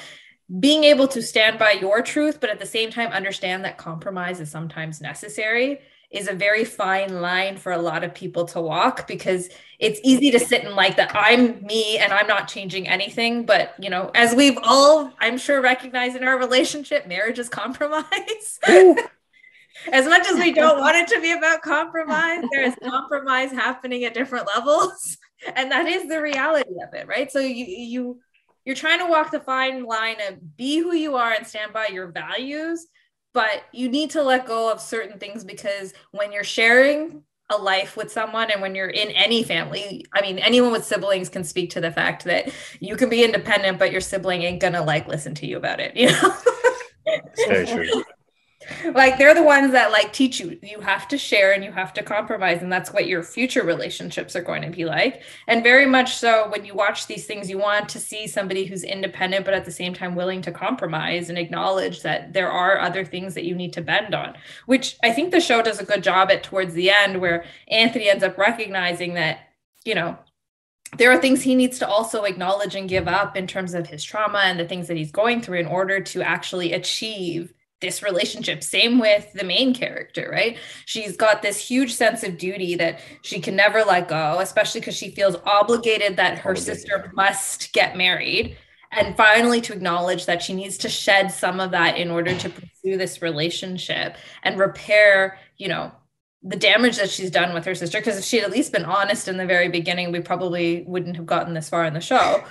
being able to stand by your truth, but at the same time understand that compromise is sometimes necessary is a very fine line for a lot of people to walk because it's easy to sit and like that I'm me and I'm not changing anything. But you know, as we've all, I'm sure, recognized in our relationship, marriage is compromise. as much as we don't want it to be about compromise, there is compromise happening at different levels. And that is the reality of it, right? So you you you're trying to walk the fine line of be who you are and stand by your values but you need to let go of certain things because when you're sharing a life with someone and when you're in any family i mean anyone with siblings can speak to the fact that you can be independent but your sibling ain't gonna like listen to you about it you know It's very true. like they're the ones that like teach you you have to share and you have to compromise and that's what your future relationships are going to be like. And very much so when you watch these things you want to see somebody who's independent but at the same time willing to compromise and acknowledge that there are other things that you need to bend on which i think the show does a good job at towards the end where anthony ends up recognizing that you know there are things he needs to also acknowledge and give up in terms of his trauma and the things that he's going through in order to actually achieve this relationship. Same with the main character, right? She's got this huge sense of duty that she can never let go, especially because she feels obligated that her obligated. sister must get married. And finally, to acknowledge that she needs to shed some of that in order to pursue this relationship and repair, you know, the damage that she's done with her sister. Because if she had at least been honest in the very beginning, we probably wouldn't have gotten this far in the show.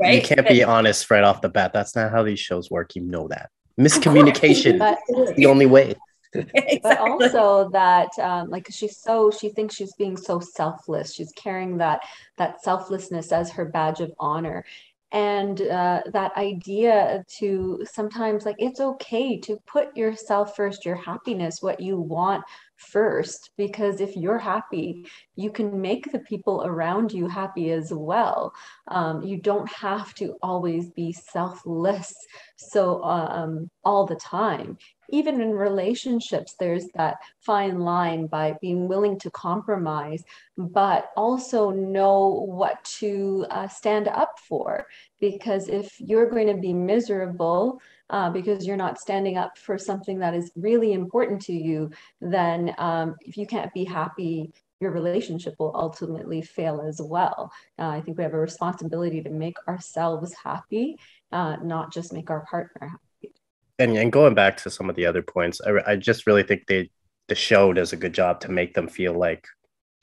Right? You can't be honest right off the bat. That's not how these shows work. You know that miscommunication is the only way. Exactly. but also that um, like she's so she thinks she's being so selfless. She's carrying that that selflessness as her badge of honor. And uh, that idea to sometimes like it's okay to put yourself first your happiness what you want first because if you're happy you can make the people around you happy as well. Um, you don't have to always be selfless so um, all the time. Even in relationships there's that fine line by being willing to compromise but also know what to uh, stand up for. Because if you're going to be miserable uh, because you're not standing up for something that is really important to you, then um, if you can't be happy, your relationship will ultimately fail as well. Uh, I think we have a responsibility to make ourselves happy, uh, not just make our partner happy. And, and going back to some of the other points, I, I just really think they the show does a good job to make them feel like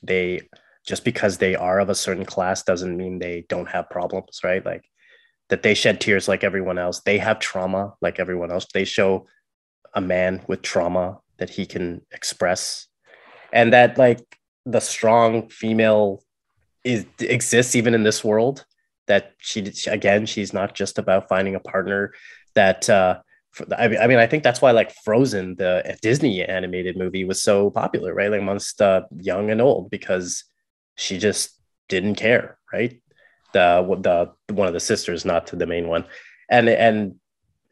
they just because they are of a certain class doesn't mean they don't have problems, right? Like that they shed tears like everyone else. They have trauma like everyone else. They show a man with trauma that he can express, and that like the strong female is exists even in this world. That she again, she's not just about finding a partner. That uh, I mean, I think that's why like Frozen, the Disney animated movie, was so popular, right? Like amongst uh, young and old, because she just didn't care, right? The the one of the sisters, not to the main one, and and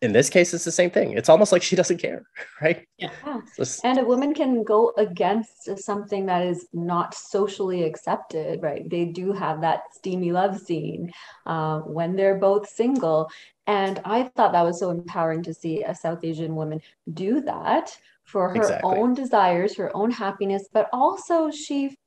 in this case it's the same thing. It's almost like she doesn't care right? Yeah. Just... and a woman can go against something that is not socially accepted right? They do have that steamy love scene uh, when they're both single. And i thought that was so empowering to see a south asian woman do that for her exactly. own desires her own happiness but also she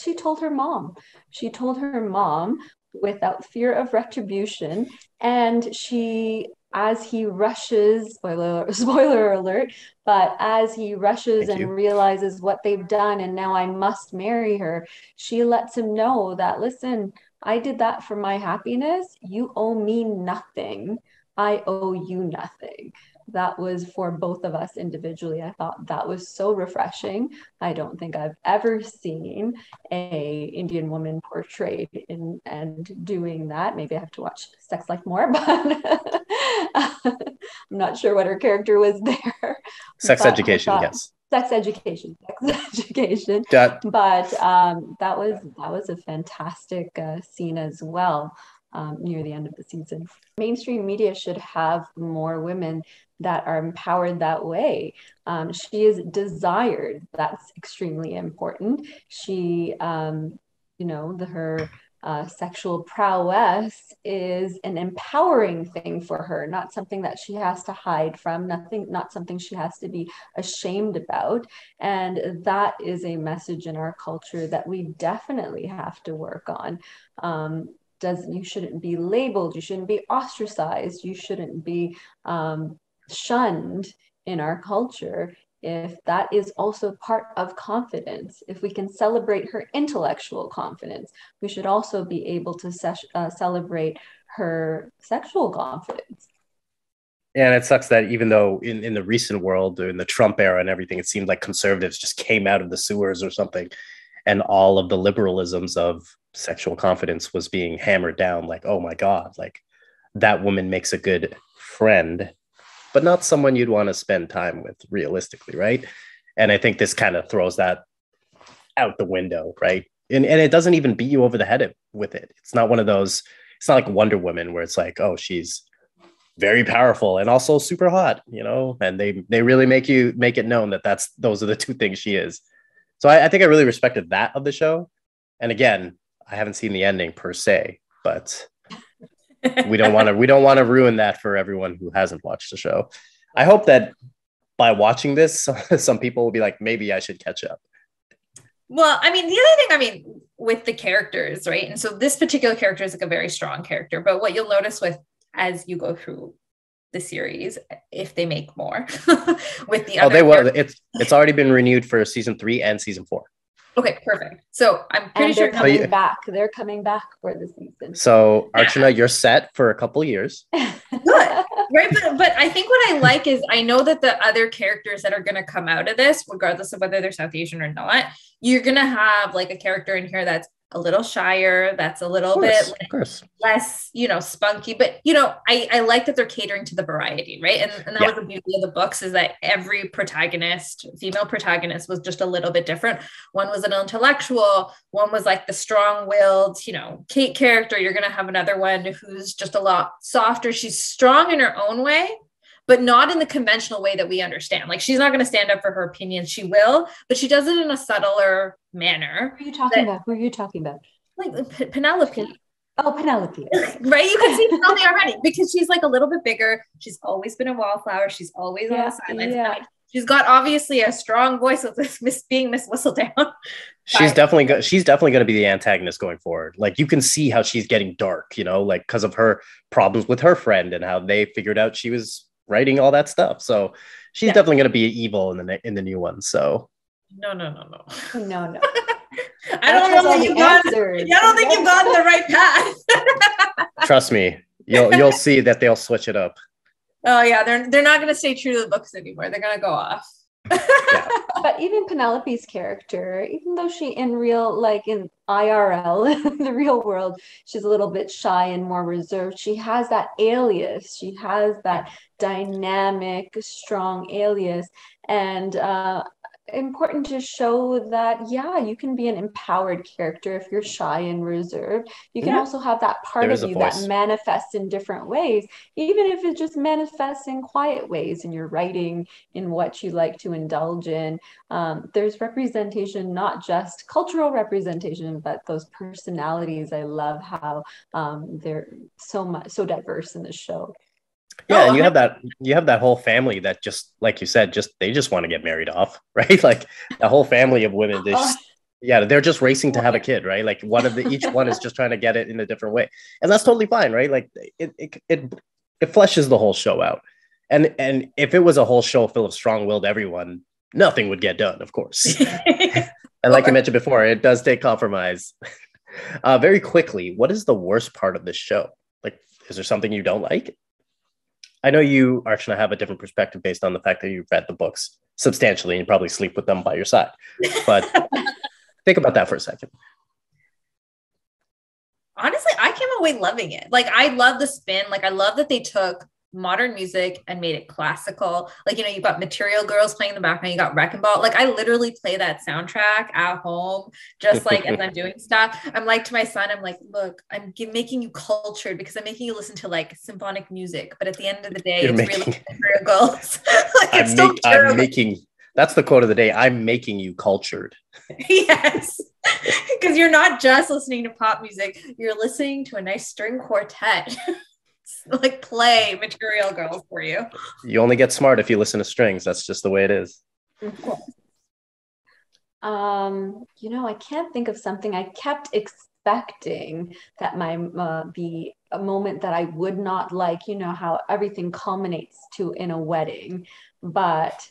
she told her mom. She told her mom without fear of retribution. And she, as he rushes, spoiler, spoiler alert, but as he rushes Thank and you. realizes what they've done, and now I must marry her, she lets him know that, listen, I did that for my happiness. You owe me nothing. I owe you nothing that was for both of us individually. I thought that was so refreshing. I don't think I've ever seen a Indian woman portrayed in and doing that. Maybe I have to watch Sex Life more, but I'm not sure what her character was there. Sex but education, yes. Sex education, sex education. That, but um, that was that was a fantastic uh, scene as well. Um, near the end of the season. Mainstream media should have more women that are empowered that way. Um, she is desired. That's extremely important. She, um, you know, the, her uh, sexual prowess is an empowering thing for her, not something that she has to hide from, nothing, not something she has to be ashamed about. And that is a message in our culture that we definitely have to work on. Um, does you shouldn't be labeled, you shouldn't be ostracized, you shouldn't be um, shunned in our culture if that is also part of confidence. If we can celebrate her intellectual confidence we should also be able to uh, celebrate her sexual confidence. And it sucks that even though in, in the recent world in the trump era and everything it seemed like conservatives just came out of the sewers or something and all of the liberalisms of sexual confidence was being hammered down like oh my god like that woman makes a good friend but not someone you'd want to spend time with realistically, right? And I think this kind of throws that out the window, right? And, and it doesn't even beat you over the head with it. It's not one of those, it's not like Wonder Woman where it's like, oh, she's very powerful and also super hot, you know, and they they really make you make it known that that's those are the two things she is. So I, I think I really respected that of the show. And again, I haven't seen the ending per se, but we don't want to we don't want to ruin that for everyone who hasn't watched the show. I hope that by watching this, some people will be like, maybe I should catch up. Well, I mean, the other thing, I mean, with the characters, right? And so this particular character is like a very strong character, but what you'll notice with as you go through the series, if they make more with the oh, other. oh, they will. It's it's already been renewed for season three and season four. Okay, perfect. So I'm pretty and sure they're coming back. They're coming back for the season. So Archana, you're set for a couple years. Good. Right. But but I think what I like is I know that the other characters that are gonna come out of this, regardless of whether they're South Asian or not, you're gonna have like a character in here that's a little shyer that's a little course, bit less you know spunky but you know I, I like that they're catering to the variety right? And, and that yeah. was the beauty of the books is that every protagonist female protagonist was just a little bit different. One was an intellectual one was like the strong-willed you know kate character. You're going to have another one who's just a lot softer. She's strong in her own way but not in the conventional way that we understand. Like she's not going to stand up for her opinions. She will, but she does it in a subtler manner. Who are you talking that, about? Who are you talking about? Like P- Penelope. Oh, Penelope. right? You can see Penelope already because she's like a little bit bigger. She's always been a wallflower. She's always yeah, on the sidelines. Yeah. She's got obviously a strong voice with this Miss being Miss Whistledown. she's definitely go- she's definitely going to be the antagonist going forward. Like you can see how she's getting dark, you know, like because of her problems with her friend and how they figured out she was writing all that stuff. So she's yeah. definitely going to be evil in the in the new one. So no, no, no, no, no, no. I don't know that you've gone. I don't think you've gone the right path. Trust me, you'll you'll see that they'll switch it up. Oh yeah, they're they're not going to stay true to the books anymore. They're going to go off. yeah. But even Penelope's character, even though she in real, like in IRL, the real world, she's a little bit shy and more reserved. She has that alias. She has that dynamic, strong alias. And uh, important to show that yeah you can be an empowered character if you're shy and reserved. You can yeah. also have that part of you that manifests in different ways even if it just manifests in quiet ways in your writing in what you like to indulge in. Um, there's representation not just cultural representation but those personalities. I love how um, they're so much so diverse in the show yeah, and you have that you have that whole family that just like you said, just they just want to get married off, right? Like the whole family of women, they just, yeah, they're just racing to have a kid, right? Like one of the each one is just trying to get it in a different way, and that's totally fine, right? Like it it it, it fleshes the whole show out, and and if it was a whole show full of strong-willed everyone, nothing would get done, of course. and like you mentioned before, it does take compromise. Uh, very quickly, what is the worst part of this show? Like, is there something you don't like? I know you, Archana, have a different perspective based on the fact that you've read the books substantially and probably sleep with them by your side. But think about that for a second. Honestly, I came away loving it. Like, I love the spin. Like, I love that they took modern music and made it classical. Like, you know, you've got Material Girls playing in the background, you got Wrecking Ball. Like, I literally play that soundtrack at home, just like as I'm doing stuff. I'm like to my son, I'm like, look, I'm making you cultured because I'm making you listen to like symphonic music. But at the end of the day, You're it's making... really Material Girls. like, I'm, make, I'm making, that's the quote of the day. I'm making you cultured. yes. Because you're not just listening to pop music, you're listening to a nice string quartet. like play material girls for you. You only get smart if you listen to strings. That's just the way it is. Um, you know, I can't think of something I kept expecting that might uh, be a moment that I would not like, you know, how everything culminates to in a wedding. But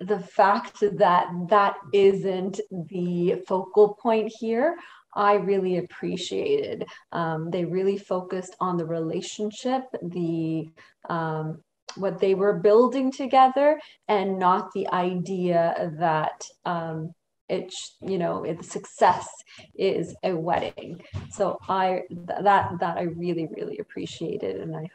the fact that that isn't the focal point here, I really appreciated. Um, they really focused on the relationship, the um, what they were building together, and not the idea that um, you know it, success is a wedding. So I th- that that I really really appreciated, and I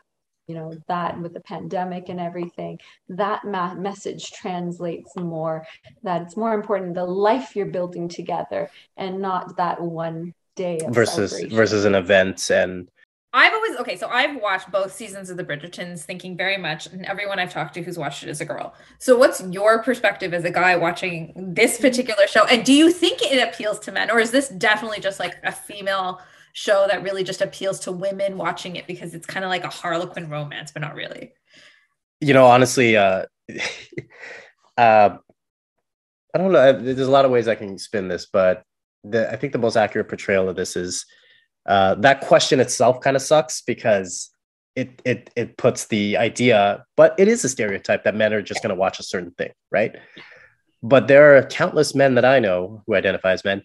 you know that with the pandemic and everything that ma- message translates more that it's more important the life you're building together and not that one day versus versus an event and I've always okay, so I've watched both seasons of the Bridgertons thinking very much, and everyone I've talked to who's watched it is a girl. So what's your perspective as a guy watching this particular show? And do you think it appeals to men, or is this definitely just like a female show that really just appeals to women watching it because it's kind of like a harlequin romance, but not really? You know, honestly, uh uh I don't know. There's a lot of ways I can spin this, but the, I think the most accurate portrayal of this is uh, that question itself kind of sucks because it it it puts the idea, but it is a stereotype that men are just going to watch a certain thing, right? But there are countless men that I know who identify as men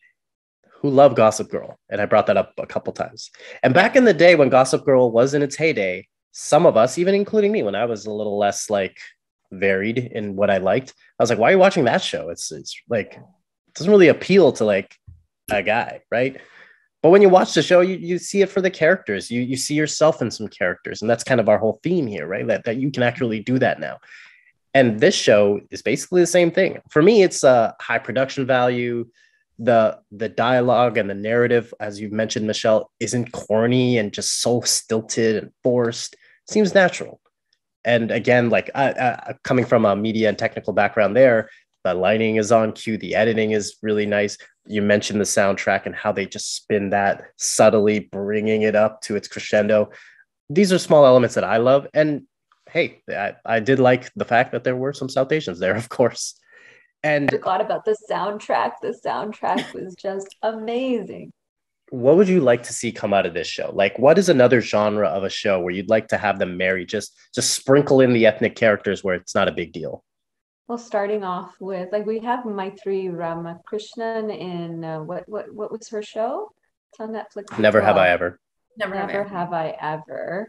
who love Gossip Girl, and I brought that up a couple times. And back in the day when Gossip Girl was in its heyday, some of us, even including me, when I was a little less like varied in what I liked, I was like, "Why are you watching that show? It's it's like it doesn't really appeal to like a guy, right?" But when you watch the show, you, you see it for the characters. You you see yourself in some characters, and that's kind of our whole theme here, right? That that you can actually do that now. And this show is basically the same thing. For me, it's a high production value. The the dialogue and the narrative, as you mentioned, Michelle, isn't corny and just so stilted and forced. seems natural. And again, like coming from a media and technical background, there, the lighting is on cue. The editing is really nice. You mentioned the soundtrack and how they just spin that subtly, bringing it up to its crescendo. These are small elements that I love. And hey, I, I did like the fact that there were some South Asians there, of course. And I forgot about the soundtrack. The soundtrack was just amazing. What would you like to see come out of this show? Like, what is another genre of a show where you'd like to have them marry? Just, just sprinkle in the ethnic characters where it's not a big deal. Well, starting off with like we have Maitreyi Ramakrishnan in uh, what what what was her show? It's on Netflix. Never have I ever. Never, Never have I ever.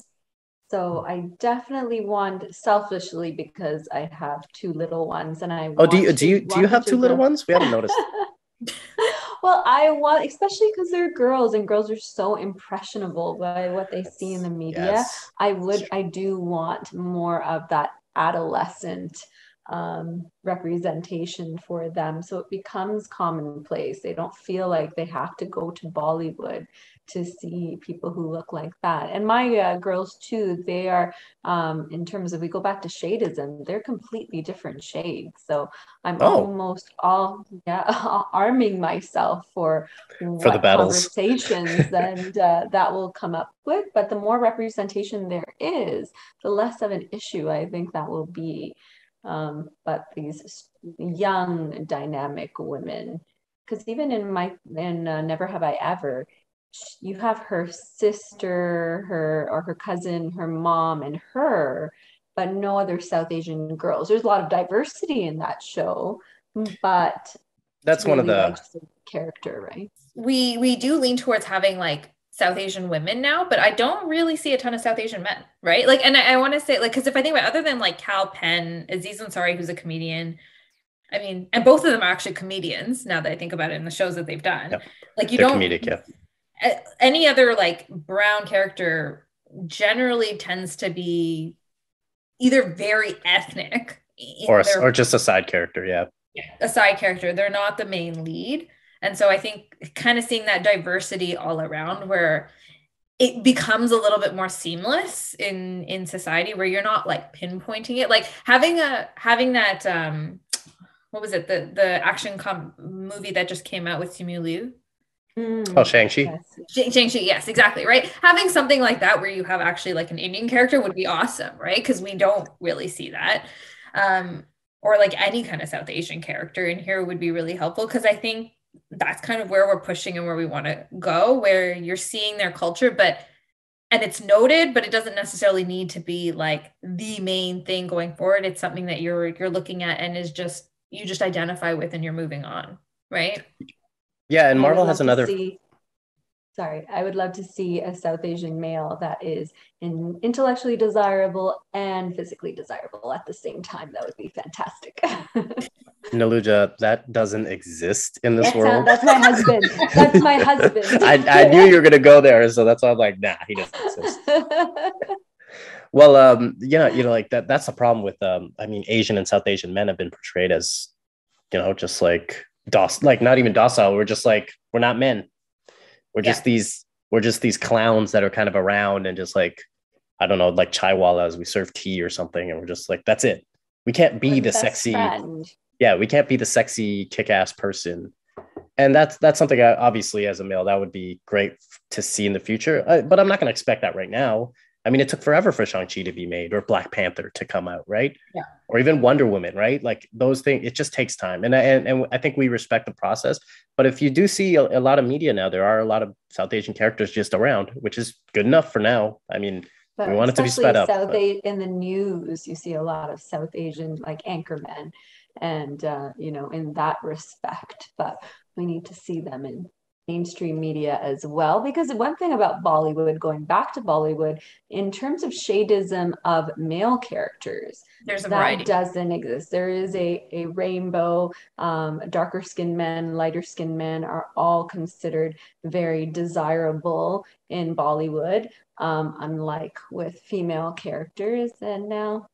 So I definitely want selfishly because I have two little ones and I. Oh, do you do you do you have two little ones? We haven't noticed. well, I want, especially because they're girls and girls are so impressionable by what they see in the media. Yes, I would, I do want more of that adolescent um, representation for them. So it becomes commonplace. They don't feel like they have to go to Bollywood to see people who look like that. And my uh, girls too, they are, um, in terms of, we go back to shadeism, they're completely different shades. So I'm oh. almost all, yeah, arming myself for, for the battles. conversations and uh, that will come up with. But the more representation there is, the less of an issue I think that will be um, but these young dynamic women because even in my in uh, never have i ever you have her sister her or her cousin her mom and her but no other south asian girls there's a lot of diversity in that show but that's really one of the character right we we do lean towards having like South Asian women now, but I don't really see a ton of South Asian men, right? Like, and I, I want to say, like, because if I think about other than like Kal Penn, Aziz Ansari, who's a comedian, I mean, and both of them are actually comedians. Now that I think about it, in the shows that they've done, yep. like you They're don't comedic, yeah. Any other like brown character generally tends to be either very ethnic or their, or just a side character, yeah. Yeah, a side character. They're not the main lead. And so I think kind of seeing that diversity all around where it becomes a little bit more seamless in in society where you're not like pinpointing it like having a having that um what was it the the action com movie that just came out with Simu Liu Mm. Oh, Shang-Chi. Yes. Shang-Chi, yes, exactly. Right. Having something like that where you have actually like an Indian character would be awesome, right? Because we don't really see that. Um, or like any kind of South Asian character in here would be really helpful because I think that's kind of where we're pushing and where we want to go where you're seeing their culture but and it's noted but it doesn't necessarily need to be like the main thing going forward it's something that you're you're looking at and is just you just identify with and you're moving on right yeah and marvel has another see, sorry, I would love to see a South Asian male that is in intellectually desirable and physically desirable at the same time. That would be fantastic. Naluja, that doesn't exist in this that's world. that's my husband. That's my husband. I, I knew you were gonna go there, so that's why I'm like, nah, he doesn't exist. well, um, yeah, you know, like that. That's the problem with, um, I mean, Asian and South Asian men have been portrayed as, you know, just like docile, like not even docile. We're just like we're not men. We're just Yeah. these. We're just these clowns that are kind of around and just like, I don't know, like chaiwalas. We serve tea or something, and we're just like, that's it. We can't be We're the sexy. friend. Yeah, we can't be the sexy, kick-ass person. And that's that's something I, obviously as a male that would be great to see in the future. Uh, but I'm not going to expect that right now. I mean, it took forever for Shang-Chi to be made or Black Panther to come out, right? Yeah. Or even Wonder Woman, right? Like those things, it just takes time. And, I- and, and I think we respect the process. But if you do see a, a lot of media now, there are a lot of South Asian characters just around, which is good enough for now. I mean, But We want it to be sped up, South A- in the news, you see a lot of South Asian like anchormen, and uh, you know, in that respect. But we need to see them in mainstream media as well, because one thing about Bollywood, going back to Bollywood, in terms of shadism of male characters, There's a that variety. doesn't exist. There is a, a rainbow, um, darker skinned men, lighter skinned men are all considered very desirable in Bollywood, um, unlike with female characters. And now,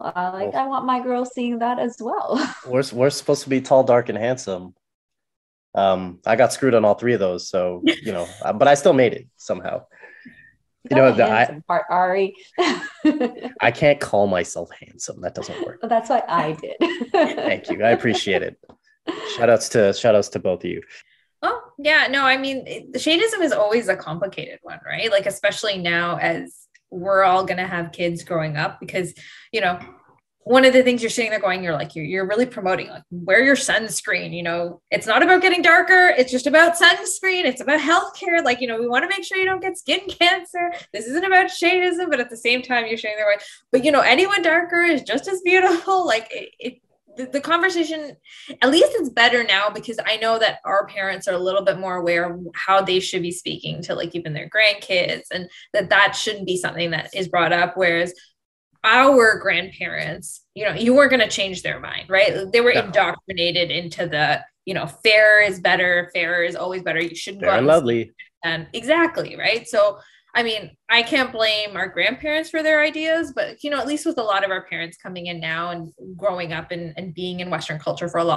uh, like, I want my girl seeing that as well. we're, we're supposed to be tall, dark, and handsome. Um, I got screwed on all three of those. So, you know, uh, but I still made it somehow. You know, Got the- a I- handsome part, Ari. I can't call myself handsome. That doesn't work. But that's what I did. Thank you. I appreciate it. Shout outs to shout outs to both of you. Oh, yeah. No, I mean, it- the shadism is always a complicated one, right? Like, especially now as we're all going to have kids growing up because, you know, one of the things you're sitting there going, you're like, you're, you're really promoting, like, wear your sunscreen. You know, it's not about getting darker. It's just about sunscreen. It's about healthcare. Like, you know, we want to make sure you don't get skin cancer. This isn't about shadism, but at the same time, you're sitting there going, but, you know, anyone darker is just as beautiful. Like, it, it the, the conversation at least it's better now because I know that our parents are a little bit more aware of how they should be speaking to like even their grandkids and that that shouldn't be something that is brought up. Whereas our grandparents, you know, you weren't going to change their mind, right? They were No. indoctrinated into the, you know, fair is better, fair is always better. You shouldn't Fair go out and and lovely. and exactly right so i mean i can't blame our grandparents for their ideas but you know at least with a lot of our parents coming in now and growing up and, and being in western culture for a lot